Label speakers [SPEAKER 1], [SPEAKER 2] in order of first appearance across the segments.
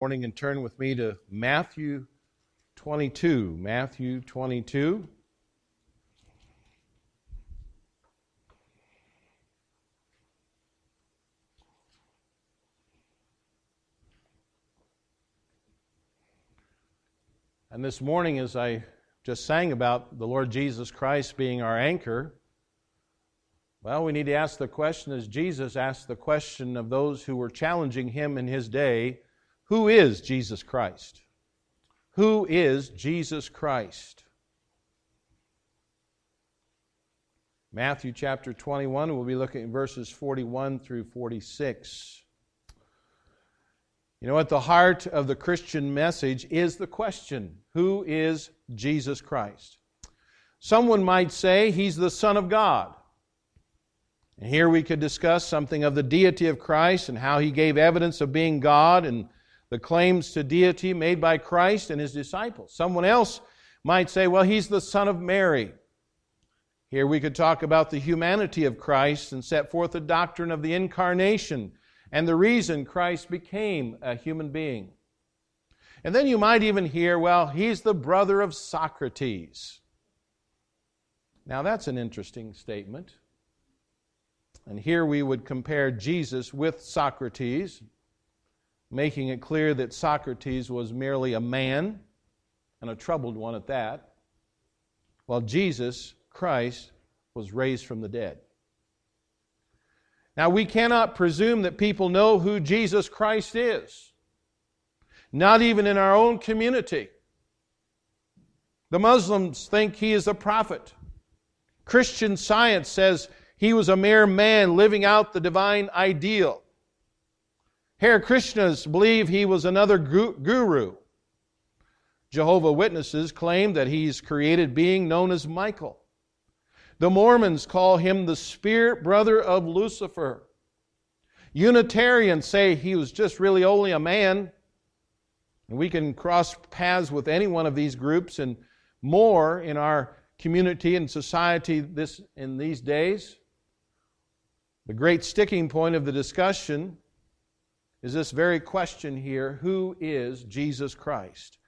[SPEAKER 1] morning and turn with me to Matthew 22. Matthew 22. And this morning, as I just sang about the Lord Jesus Christ being our anchor, well, we need to ask the question as Jesus asked the question of those who were challenging him in his day who is Jesus Christ? Who is Jesus Christ? Matthew chapter 21, we'll be looking at verses 41 through 46. You know, at the heart of the Christian message is the question Who is Jesus Christ? Someone might say he's the Son of God. And here we could discuss something of the deity of Christ and how he gave evidence of being God and the claims to deity made by Christ and his disciples. Someone else might say, well, he's the Son of Mary. Here we could talk about the humanity of Christ and set forth the doctrine of the incarnation and the reason Christ became a human being. And then you might even hear, well, he's the brother of Socrates. Now that's an interesting statement. And here we would compare Jesus with Socrates making it clear that Socrates was merely a man, and a troubled one at that, while Jesus, Christ, was raised from the dead. Now, we cannot presume that people know who Jesus Christ is, not even in our own community. The Muslims think he is a prophet. Christian science says he was a mere man living out the divine ideal. Hare Krishnas believe he was another guru. Jehovah Witnesses claim that he's created being known as Michael. The Mormons call him the spirit brother of Lucifer. Unitarians say he was just really only a man. And we can cross paths with any one of these groups and more in our community and society this, in these days. The great sticking point of the discussion is this very question here who is Jesus Christ?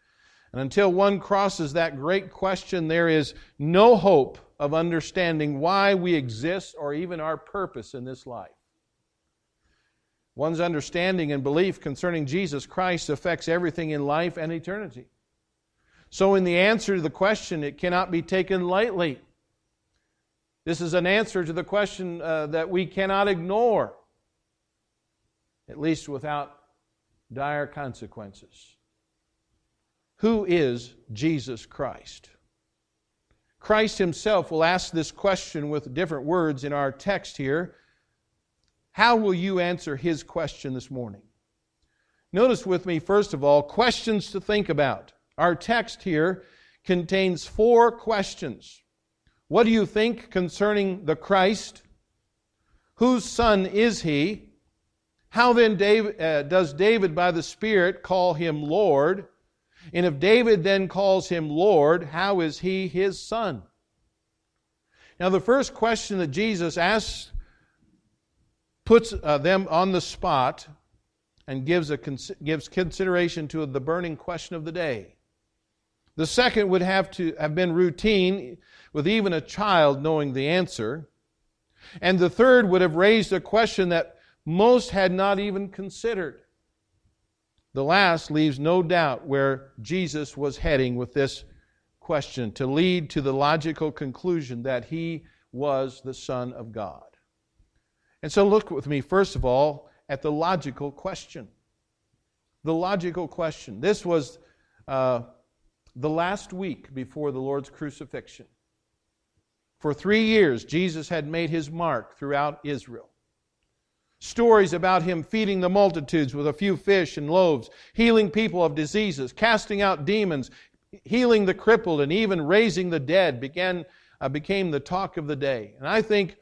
[SPEAKER 1] And until one crosses that great question, there is no hope of understanding why we exist or even our purpose in this life. One's understanding and belief concerning Jesus Christ affects everything in life and eternity. So, in the answer to the question, it cannot be taken lightly. This is an answer to the question uh, that we cannot ignore at least without dire consequences. Who is Jesus Christ? Christ himself will ask this question with different words in our text here. How will you answer his question this morning? Notice with me, first of all, questions to think about. Our text here contains four questions. What do you think concerning the Christ? Whose son is he? How then David, uh, does David, by the Spirit, call him Lord? And if David then calls him Lord, how is he his son? Now, the first question that Jesus asks puts uh, them on the spot and gives, a, gives consideration to the burning question of the day. The second would have to have been routine, with even a child knowing the answer. And the third would have raised a question that most had not even considered. The last leaves no doubt where Jesus was heading with this question to lead to the logical conclusion that he was the Son of God. And so, look with me, first of all, at the logical question. The logical question. This was uh, the last week before the Lord's crucifixion. For three years, Jesus had made his mark throughout Israel stories about him feeding the multitudes with a few fish and loaves, healing people of diseases, casting out demons, healing the crippled, and even raising the dead began, uh, became the talk of the day. And I think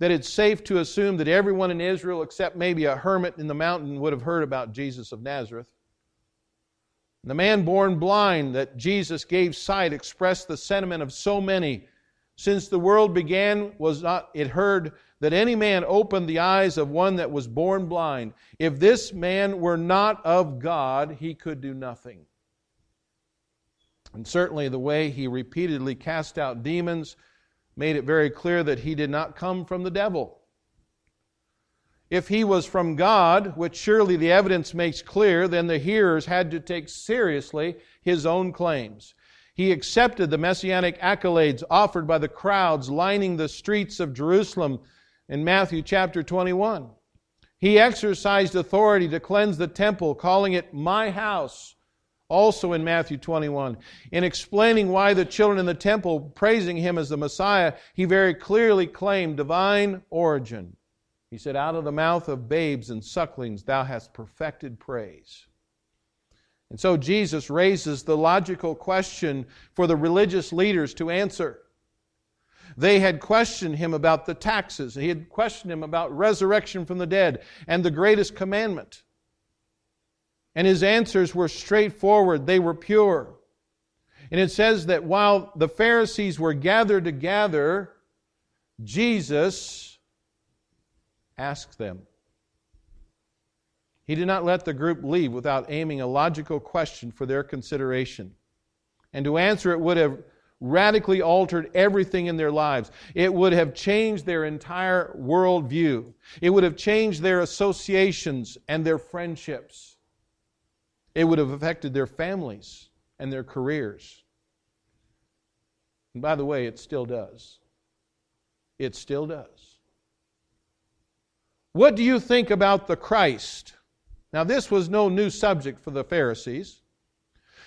[SPEAKER 1] that it's safe to assume that everyone in Israel, except maybe a hermit in the mountain, would have heard about Jesus of Nazareth. The man born blind that Jesus gave sight expressed the sentiment of so many since the world began was not it heard that any man opened the eyes of one that was born blind. If this man were not of God, he could do nothing. And certainly the way he repeatedly cast out demons made it very clear that he did not come from the devil. If he was from God, which surely the evidence makes clear, then the hearers had to take seriously his own claims. He accepted the messianic accolades offered by the crowds lining the streets of Jerusalem in Matthew chapter 21. He exercised authority to cleanse the temple, calling it my house, also in Matthew 21. In explaining why the children in the temple praising him as the Messiah, he very clearly claimed divine origin. He said, Out of the mouth of babes and sucklings thou hast perfected praise. And so Jesus raises the logical question for the religious leaders to answer. They had questioned him about the taxes, he had questioned him about resurrection from the dead and the greatest commandment. And his answers were straightforward, they were pure. And it says that while the Pharisees were gathered together, Jesus asked them. He did not let the group leave without aiming a logical question for their consideration. And to answer it would have radically altered everything in their lives. It would have changed their entire worldview. It would have changed their associations and their friendships. It would have affected their families and their careers. And by the way, it still does. It still does. What do you think about the Christ? Now, this was no new subject for the Pharisees.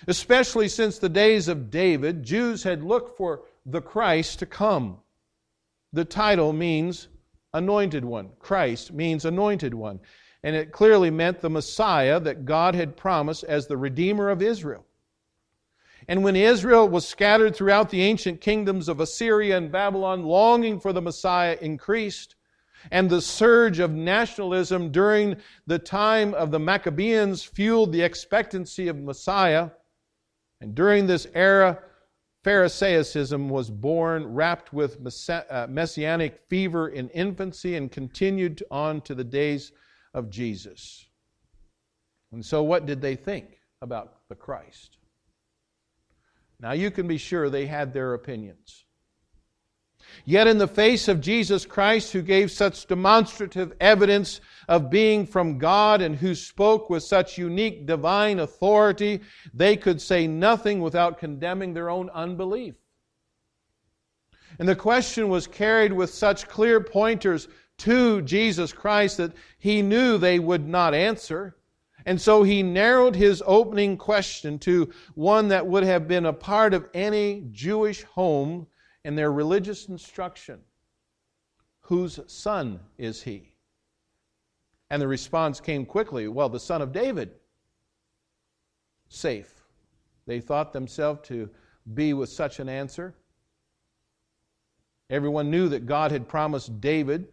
[SPEAKER 1] Especially since the days of David, Jews had looked for the Christ to come. The title means anointed one. Christ means anointed one. And it clearly meant the Messiah that God had promised as the Redeemer of Israel. And when Israel was scattered throughout the ancient kingdoms of Assyria and Babylon, longing for the Messiah increased and the surge of nationalism during the time of the Maccabees fueled the expectancy of Messiah. And during this era, Pharisaism was born, wrapped with uh, messianic fever in infancy, and continued on to the days of Jesus. And so, what did they think about the Christ? Now, you can be sure they had their opinions. Yet, in the face of Jesus Christ, who gave such demonstrative evidence of being from God and who spoke with such unique divine authority, they could say nothing without condemning their own unbelief. And the question was carried with such clear pointers to Jesus Christ that he knew they would not answer. And so he narrowed his opening question to one that would have been a part of any Jewish home in their religious instruction Whose son is he? And the response came quickly Well, the son of David. Safe. They thought themselves to be with such an answer. Everyone knew that God had promised David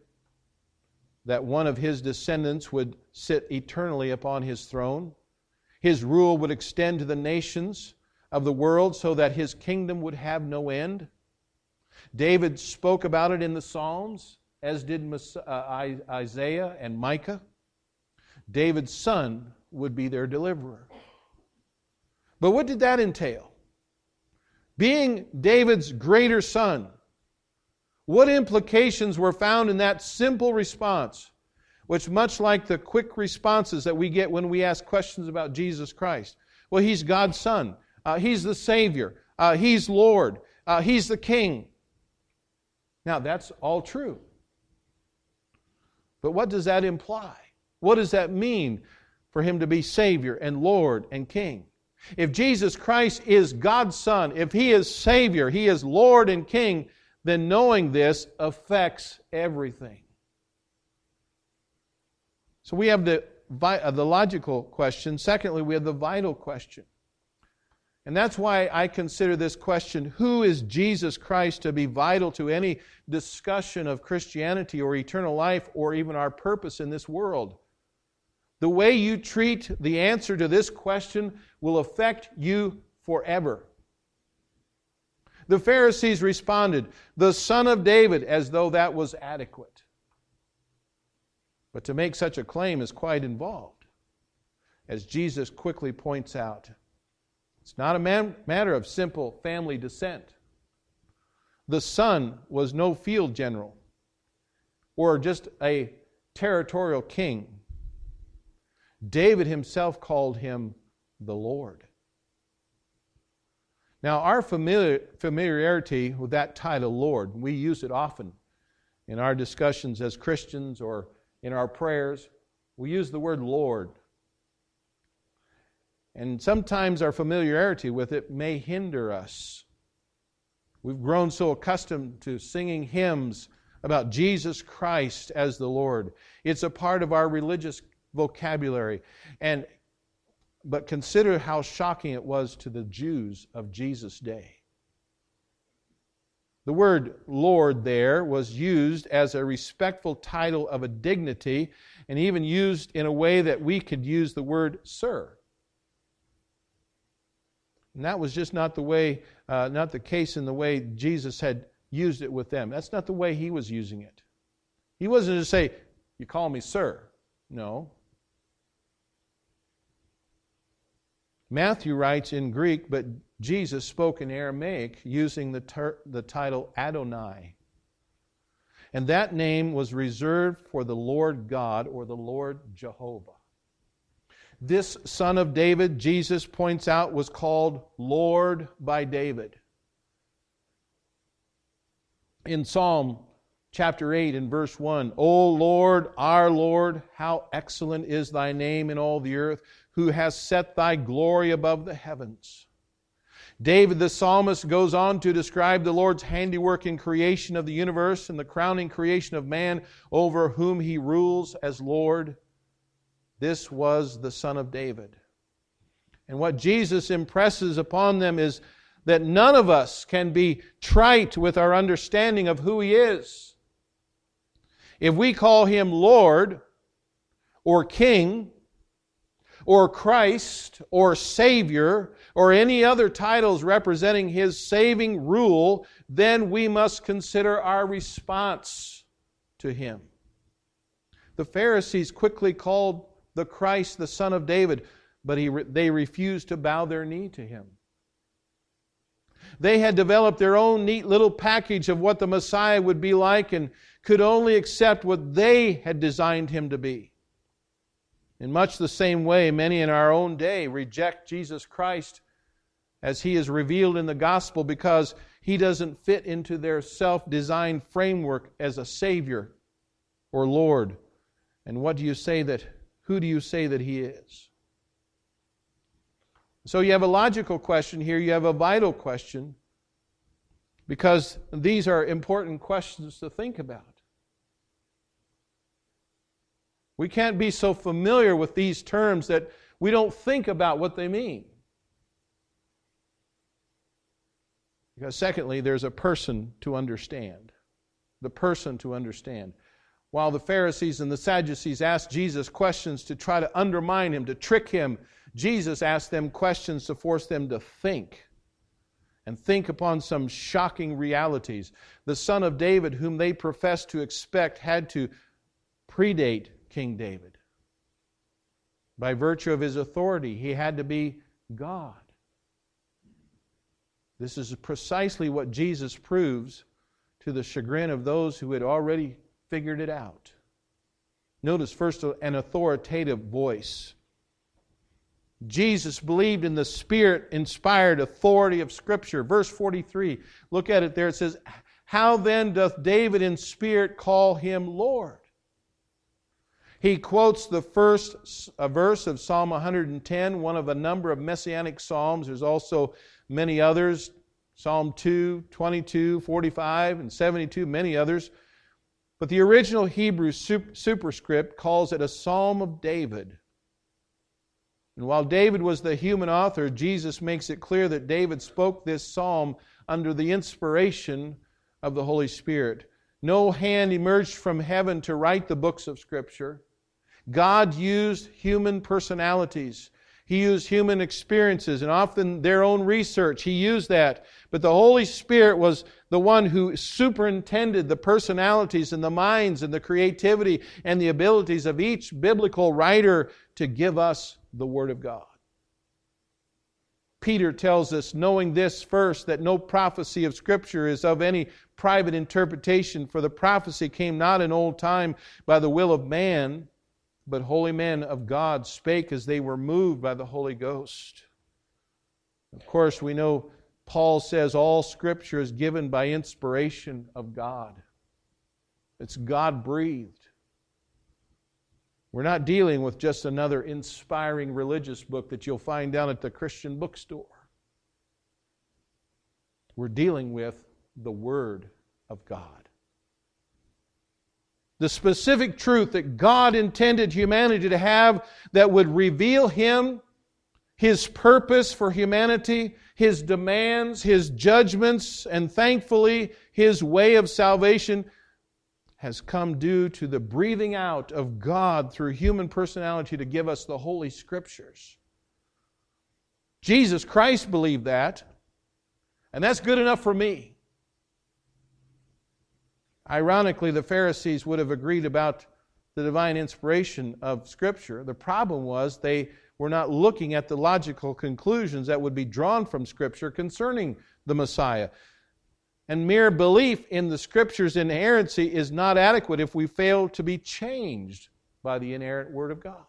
[SPEAKER 1] that one of his descendants would sit eternally upon his throne. His rule would extend to the nations of the world so that his kingdom would have no end. David spoke about it in the Psalms, as did uh, Isaiah and Micah. David's son would be their deliverer. But what did that entail? Being David's greater son, what implications were found in that simple response, which, much like the quick responses that we get when we ask questions about Jesus Christ, well, he's God's son, uh, he's the Savior, uh, he's Lord, uh, he's the King. Now, that's all true. But what does that imply? What does that mean for him to be Savior and Lord and King? If Jesus Christ is God's Son, if He is Savior, He is Lord and King, then knowing this affects everything. So we have the, uh, the logical question. Secondly, we have the vital question. And that's why I consider this question, who is Jesus Christ, to be vital to any discussion of Christianity or eternal life or even our purpose in this world. The way you treat the answer to this question will affect you forever. The Pharisees responded, The Son of David, as though that was adequate. But to make such a claim is quite involved, as Jesus quickly points out. It's not a man- matter of simple family descent. The son was no field general or just a territorial king. David himself called him the Lord. Now, our familiar, familiarity with that title, Lord, we use it often in our discussions as Christians or in our prayers. We use the word Lord. And sometimes our familiarity with it may hinder us. We've grown so accustomed to singing hymns about Jesus Christ as the Lord. It's a part of our religious vocabulary. And but consider how shocking it was to the Jews of Jesus' day. The word Lord there was used as a respectful title of a dignity and even used in a way that we could use the word sir. And that was just not the way, uh, not the case in the way Jesus had used it with them. That's not the way he was using it. He wasn't to say, You call me sir. No. Matthew writes in Greek, but Jesus spoke in Aramaic using the, ter- the title Adonai. And that name was reserved for the Lord God or the Lord Jehovah. This son of David, Jesus points out, was called Lord by David. In Psalm chapter 8 and verse 1, O Lord, our Lord, how excellent is thy name in all the earth who has set thy glory above the heavens. David the psalmist goes on to describe the Lord's handiwork in creation of the universe and the crowning creation of man over whom he rules as Lord. This was the Son of David. And what Jesus impresses upon them is that none of us can be trite with our understanding of who he is. If we call him Lord or King, or Christ or Savior or any other titles representing His saving rule, then we must consider our response to Him. The Pharisees quickly called the Christ the Son of David, but he, they refused to bow their knee to Him. They had developed their own neat little package of what the Messiah would be like and could only accept what they had designed him to be. In much the same way, many in our own day reject Jesus Christ as he is revealed in the gospel because he doesn't fit into their self designed framework as a Savior or Lord. And what do you say that, who do you say that he is? So you have a logical question here, you have a vital question, because these are important questions to think about. We can't be so familiar with these terms that we don't think about what they mean. Because, secondly, there's a person to understand. The person to understand. While the Pharisees and the Sadducees asked Jesus questions to try to undermine him, to trick him, Jesus asked them questions to force them to think and think upon some shocking realities. The Son of David, whom they professed to expect, had to predate King David. By virtue of his authority, he had to be God. This is precisely what Jesus proves to the chagrin of those who had already figured it out. Notice first an authoritative voice. Jesus believed in the Spirit inspired authority of Scripture. Verse 43, look at it there. It says, How then doth David in spirit call him Lord? He quotes the first verse of Psalm 110, one of a number of messianic psalms. There's also many others Psalm 2, 22, 45, and 72, many others. But the original Hebrew superscript calls it a psalm of David. And while David was the human author, Jesus makes it clear that David spoke this psalm under the inspiration of the Holy Spirit. No hand emerged from heaven to write the books of Scripture. God used human personalities. He used human experiences and often their own research. He used that. But the Holy Spirit was the one who superintended the personalities and the minds and the creativity and the abilities of each biblical writer to give us the Word of God. Peter tells us, knowing this first, that no prophecy of Scripture is of any private interpretation, for the prophecy came not in old time by the will of man, but holy men of God spake as they were moved by the Holy Ghost. Of course, we know Paul says all Scripture is given by inspiration of God, it's God breathed. We're not dealing with just another inspiring religious book that you'll find down at the Christian bookstore. We're dealing with the Word of God. The specific truth that God intended humanity to have that would reveal Him, His purpose for humanity, His demands, His judgments, and thankfully His way of salvation has come due to the breathing out of God through human personality to give us the Holy Scriptures. Jesus Christ believed that, and that's good enough for me. Ironically, the Pharisees would have agreed about the divine inspiration of Scripture. The problem was they were not looking at the logical conclusions that would be drawn from Scripture concerning the Messiah. And mere belief in the Scripture's inerrancy is not adequate if we fail to be changed by the inerrant Word of God.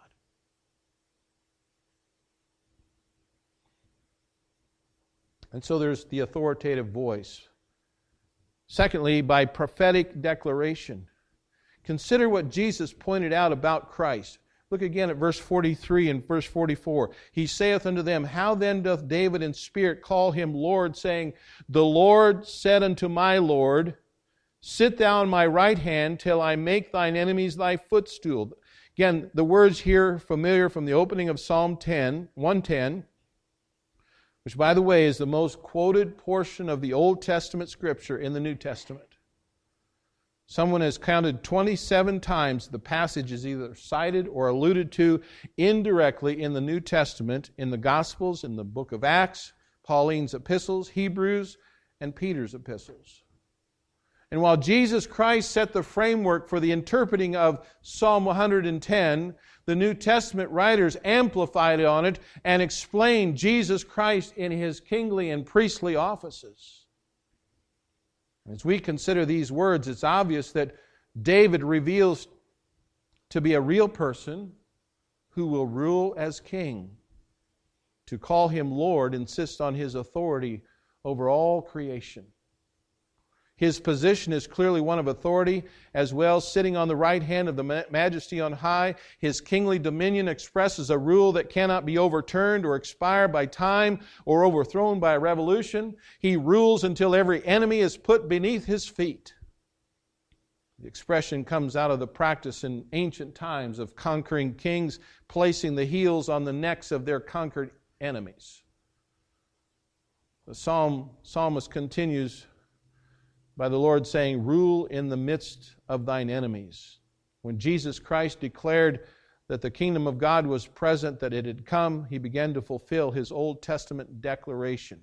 [SPEAKER 1] And so there's the authoritative voice. Secondly, by prophetic declaration. Consider what Jesus pointed out about Christ. Look again at verse 43 and verse 44. He saith unto them, How then doth David in spirit call him Lord, saying, The Lord said unto my Lord, Sit thou on my right hand till I make thine enemies thy footstool. Again, the words here familiar from the opening of Psalm 10, 110, which by the way is the most quoted portion of the Old Testament scripture in the New Testament. Someone has counted 27 times the passage is either cited or alluded to indirectly in the New Testament, in the Gospels, in the book of Acts, Pauline's epistles, Hebrews, and Peter's epistles. And while Jesus Christ set the framework for the interpreting of Psalm 110, the New Testament writers amplified on it and explained Jesus Christ in his kingly and priestly offices. As we consider these words, it's obvious that David reveals to be a real person who will rule as king. To call him Lord insists on his authority over all creation. His position is clearly one of authority, as well, sitting on the right hand of the majesty on high. His kingly dominion expresses a rule that cannot be overturned or expire by time or overthrown by a revolution. He rules until every enemy is put beneath his feet. The expression comes out of the practice in ancient times of conquering kings placing the heels on the necks of their conquered enemies. The psalm, psalmist continues by the Lord saying, Rule in the midst of thine enemies. When Jesus Christ declared that the kingdom of God was present, that it had come, he began to fulfill his Old Testament declaration.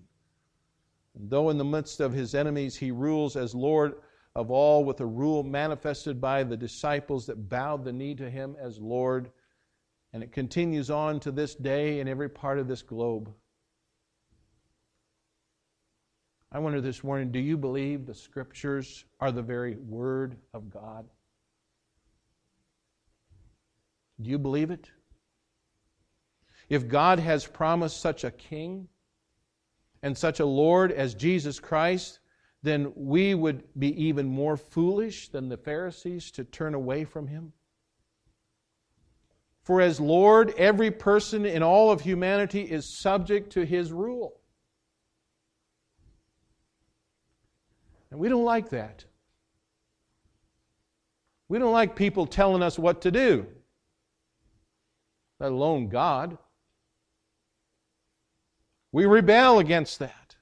[SPEAKER 1] And though in the midst of his enemies he rules as Lord of all, with a rule manifested by the disciples that bowed the knee to him as Lord, and it continues on to this day in every part of this globe. I wonder this morning do you believe the Scriptures are the very Word of God? Do you believe it? If God has promised such a king and such a Lord as Jesus Christ, then we would be even more foolish than the Pharisees to turn away from him. For as Lord, every person in all of humanity is subject to his rule. And we don't like that. We don't like people telling us what to do, let alone God. We rebel against that.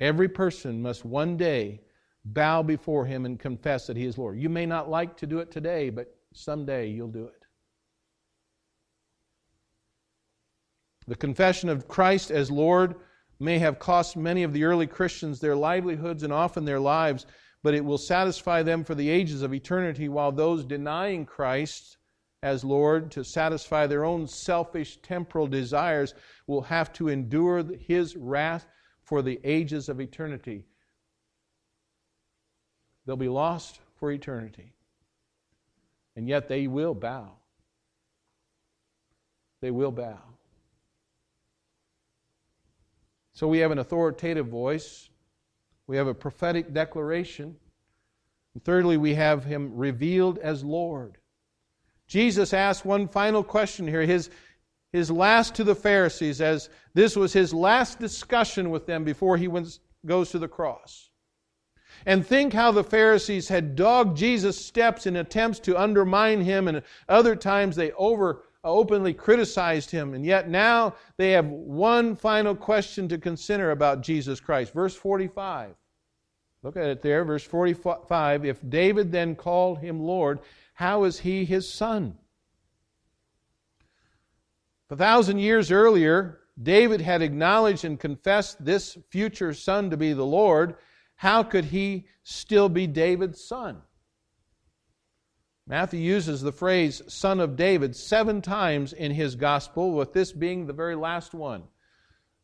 [SPEAKER 1] Every person must one day bow before Him and confess that He is Lord. You may not like to do it today, but someday you'll do it. The confession of Christ as Lord may have cost many of the early Christians their livelihoods and often their lives, but it will satisfy them for the ages of eternity, while those denying Christ as Lord to satisfy their own selfish temporal desires will have to endure His wrath for the ages of eternity. They'll be lost for eternity. And yet they will bow. They will bow. So we have an authoritative voice, we have a prophetic declaration, and thirdly, we have him revealed as Lord. Jesus asked one final question here, his, his last to the Pharisees, as this was his last discussion with them before he went, goes to the cross. And think how the Pharisees had dogged Jesus' steps in attempts to undermine him, and other times they over Uh, openly criticized him, and yet now they have one final question to consider about Jesus Christ. Verse 45. Look at it there, verse 45. If David then called him Lord, how is he his son? A thousand years earlier, David had acknowledged and confessed this future son to be the Lord. How could he still be David's son? Matthew uses the phrase son of David seven times in his gospel, with this being the very last one.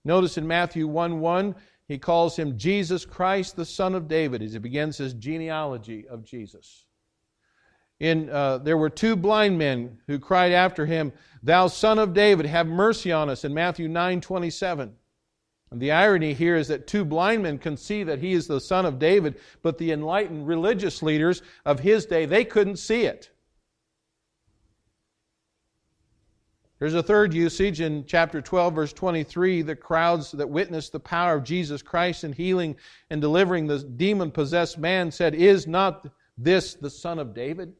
[SPEAKER 1] Notice in Matthew 1 1, he calls him Jesus Christ, the son of David, as he begins his genealogy of Jesus. In, uh, there were two blind men who cried after him, Thou son of David, have mercy on us, in Matthew 9 27. And the irony here is that two blind men can see that he is the son of David, but the enlightened religious leaders of his day, they couldn't see it. There's a third usage in chapter 12, verse 23. The crowds that witnessed the power of Jesus Christ in healing and delivering the demon possessed man said, Is not this the son of David?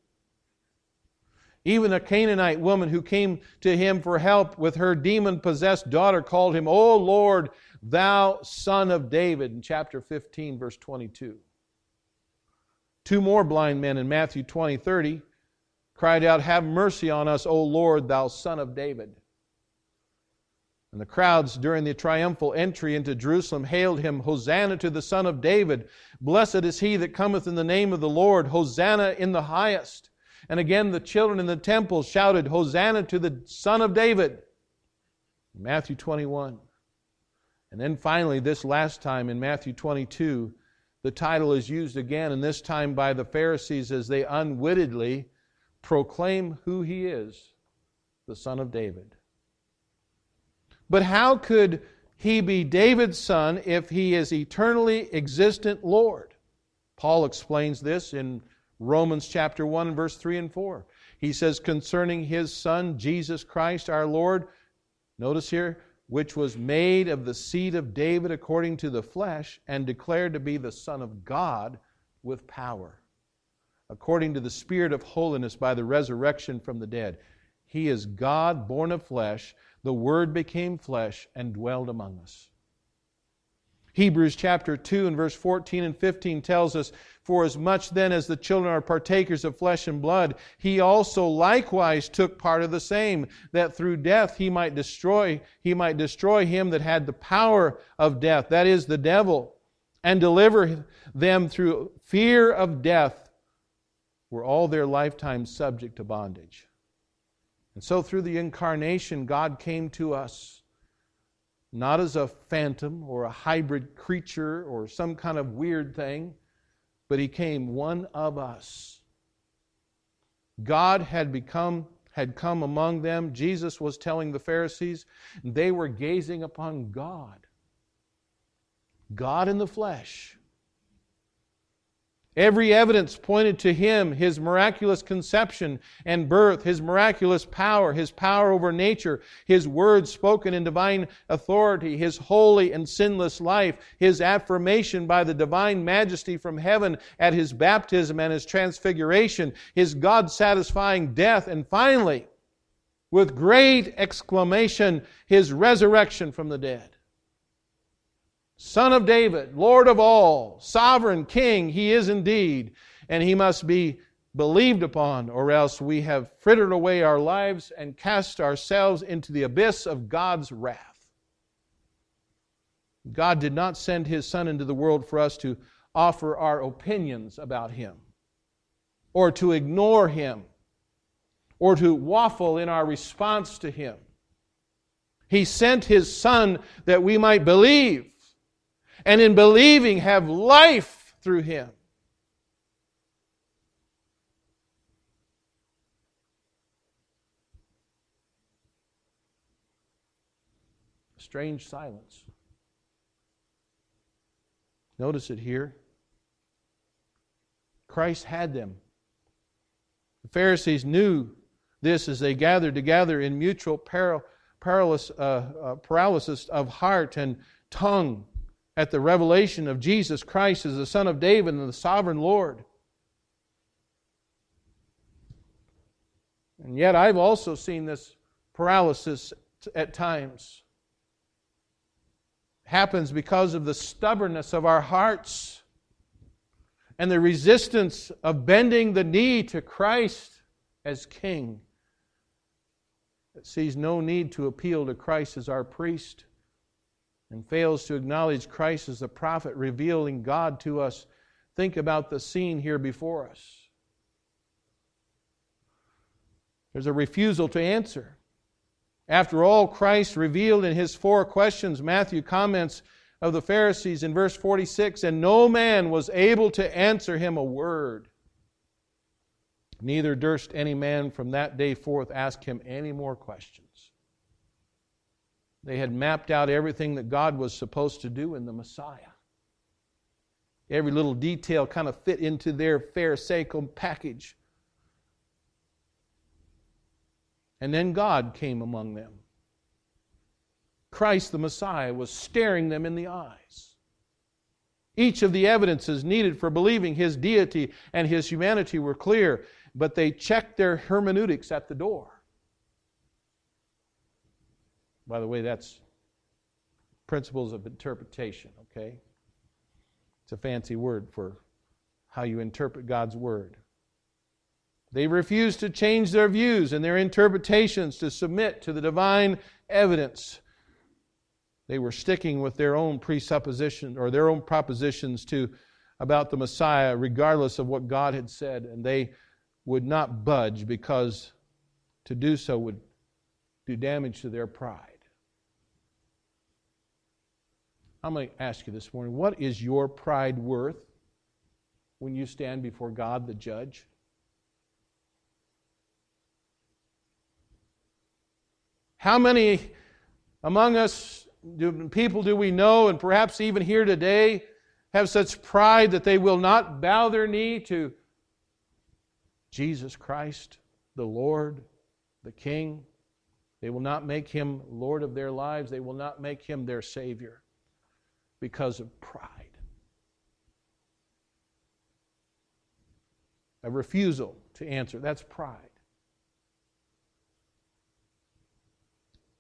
[SPEAKER 1] Even a Canaanite woman who came to him for help with her demon possessed daughter called him, O Lord, thou son of David, in chapter 15, verse 22. Two more blind men in Matthew 20, 30 cried out, Have mercy on us, O Lord, thou son of David. And the crowds during the triumphal entry into Jerusalem hailed him, Hosanna to the Son of David. Blessed is he that cometh in the name of the Lord. Hosanna in the highest. And again the children in the temple shouted, Hosanna to the Son of David. Matthew 21. And then finally, this last time in Matthew 22, the title is used again, and this time by the Pharisees as they unwittingly proclaim who he is the Son of David. But how could he be David's son if he is eternally existent Lord? Paul explains this in Romans chapter 1, verse 3 and 4. He says concerning his son, Jesus Christ our Lord, notice here, which was made of the seed of David according to the flesh, and declared to be the Son of God with power, according to the Spirit of holiness by the resurrection from the dead. He is God born of flesh. The Word became flesh and dwelled among us. Hebrews chapter 2 and verse 14 and 15 tells us, For as much then as the children are partakers of flesh and blood, he also likewise took part of the same, that through death he might destroy, he might destroy him that had the power of death, that is, the devil, and deliver them through fear of death, were all their lifetime subject to bondage. And so through the incarnation, God came to us not as a phantom or a hybrid creature or some kind of weird thing, but he came one of us. God had become had come among them. Jesus was telling the Pharisees, they were gazing upon God. God in the flesh. Every evidence pointed to him, his miraculous conception and birth, his miraculous power, his power over nature, his words spoken in divine authority, his holy and sinless life, his affirmation by the divine majesty from heaven at his baptism and his transfiguration, his God satisfying death, and finally, with great exclamation, his resurrection from the dead. Son of David, Lord of all, sovereign King, he is indeed, and he must be believed upon, or else we have frittered away our lives and cast ourselves into the abyss of God's wrath. God did not send His Son into the world for us to offer our opinions about Him, or to ignore Him, or to waffle in our response to Him. He sent His Son that we might believe, and in believing have life through Him. Strange silence. Notice it here. Christ had them. The Pharisees knew this as they gathered together in mutual paralysis, uh, uh, paralysis of heart and tongue at the revelation of Jesus Christ as the Son of David and the sovereign Lord. And yet, I've also seen this paralysis at times happens because of the stubbornness of our hearts and the resistance of bending the knee to Christ as King. That sees no need to appeal to Christ as our priest and fails to acknowledge Christ as the prophet revealing God to us. Think about the scene here before us. There's a refusal to answer. After all, Christ revealed in his four questions, Matthew comments of the Pharisees in verse 46 and no man was able to answer him a word. Neither durst any man from that day forth ask him any more questions. They had mapped out everything that God was supposed to do in the Messiah. Every little detail kind of fit into their Pharisaical package. And then God came among them. Christ the Messiah was staring them in the eyes. Each of the evidences needed for believing his deity and his humanity were clear, but they checked their hermeneutics at the door. By the way, that's principles of interpretation, okay? It's a fancy word for how you interpret God's Word. They refused to change their views and their interpretations to submit to the divine evidence. They were sticking with their own presupposition or their own propositions to about the Messiah, regardless of what God had said, and they would not budge because to do so would do damage to their pride. I'm going to ask you this morning what is your pride worth when you stand before God, the judge? How many among us, do, people do we know, and perhaps even here today, have such pride that they will not bow their knee to Jesus Christ, the Lord, the King? They will not make him Lord of their lives. They will not make him their Savior because of pride. A refusal to answer. That's pride.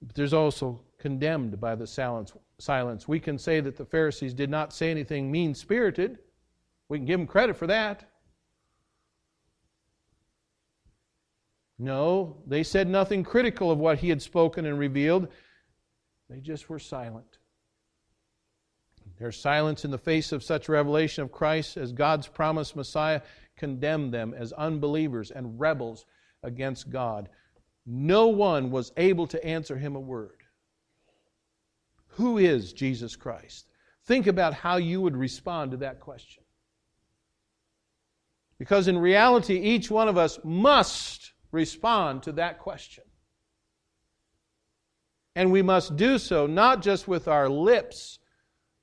[SPEAKER 1] But there's also condemned by the silence. We can say that the Pharisees did not say anything mean spirited. We can give them credit for that. No, they said nothing critical of what he had spoken and revealed. They just were silent. Their silence in the face of such revelation of Christ as God's promised Messiah condemned them as unbelievers and rebels against God no one was able to answer him a word. Who is Jesus Christ? Think about how you would respond to that question. Because in reality, each one of us must respond to that question. And we must do so not just with our lips,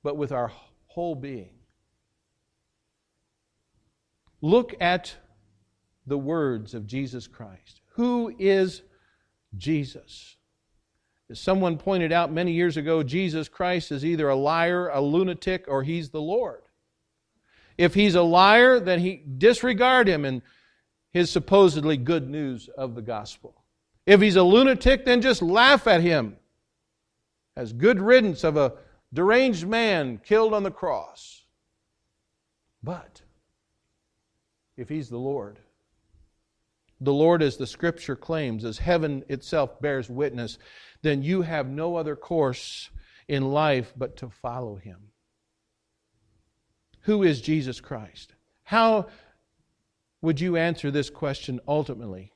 [SPEAKER 1] but with our whole being. Look at the words of Jesus Christ. Who is Jesus. As someone pointed out many years ago, Jesus Christ is either a liar, a lunatic, or he's the Lord. If he's a liar, then he disregard him and his supposedly good news of the gospel. If he's a lunatic, then just laugh at him as good riddance of a deranged man killed on the cross. But if he's the Lord, the Lord as the Scripture claims, as heaven itself bears witness, then you have no other course in life but to follow Him. Who is Jesus Christ? How would you answer this question ultimately?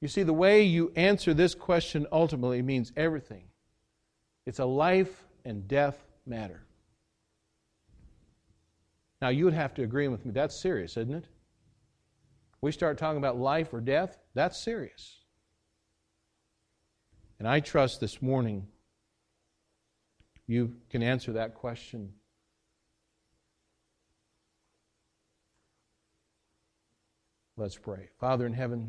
[SPEAKER 1] You see, the way you answer this question ultimately means everything. It's a life and death matter. Now, you would have to agree with me. That's serious, isn't it? We start talking about life or death, that's serious. And I trust this morning you can answer that question. Let's pray. Father in heaven,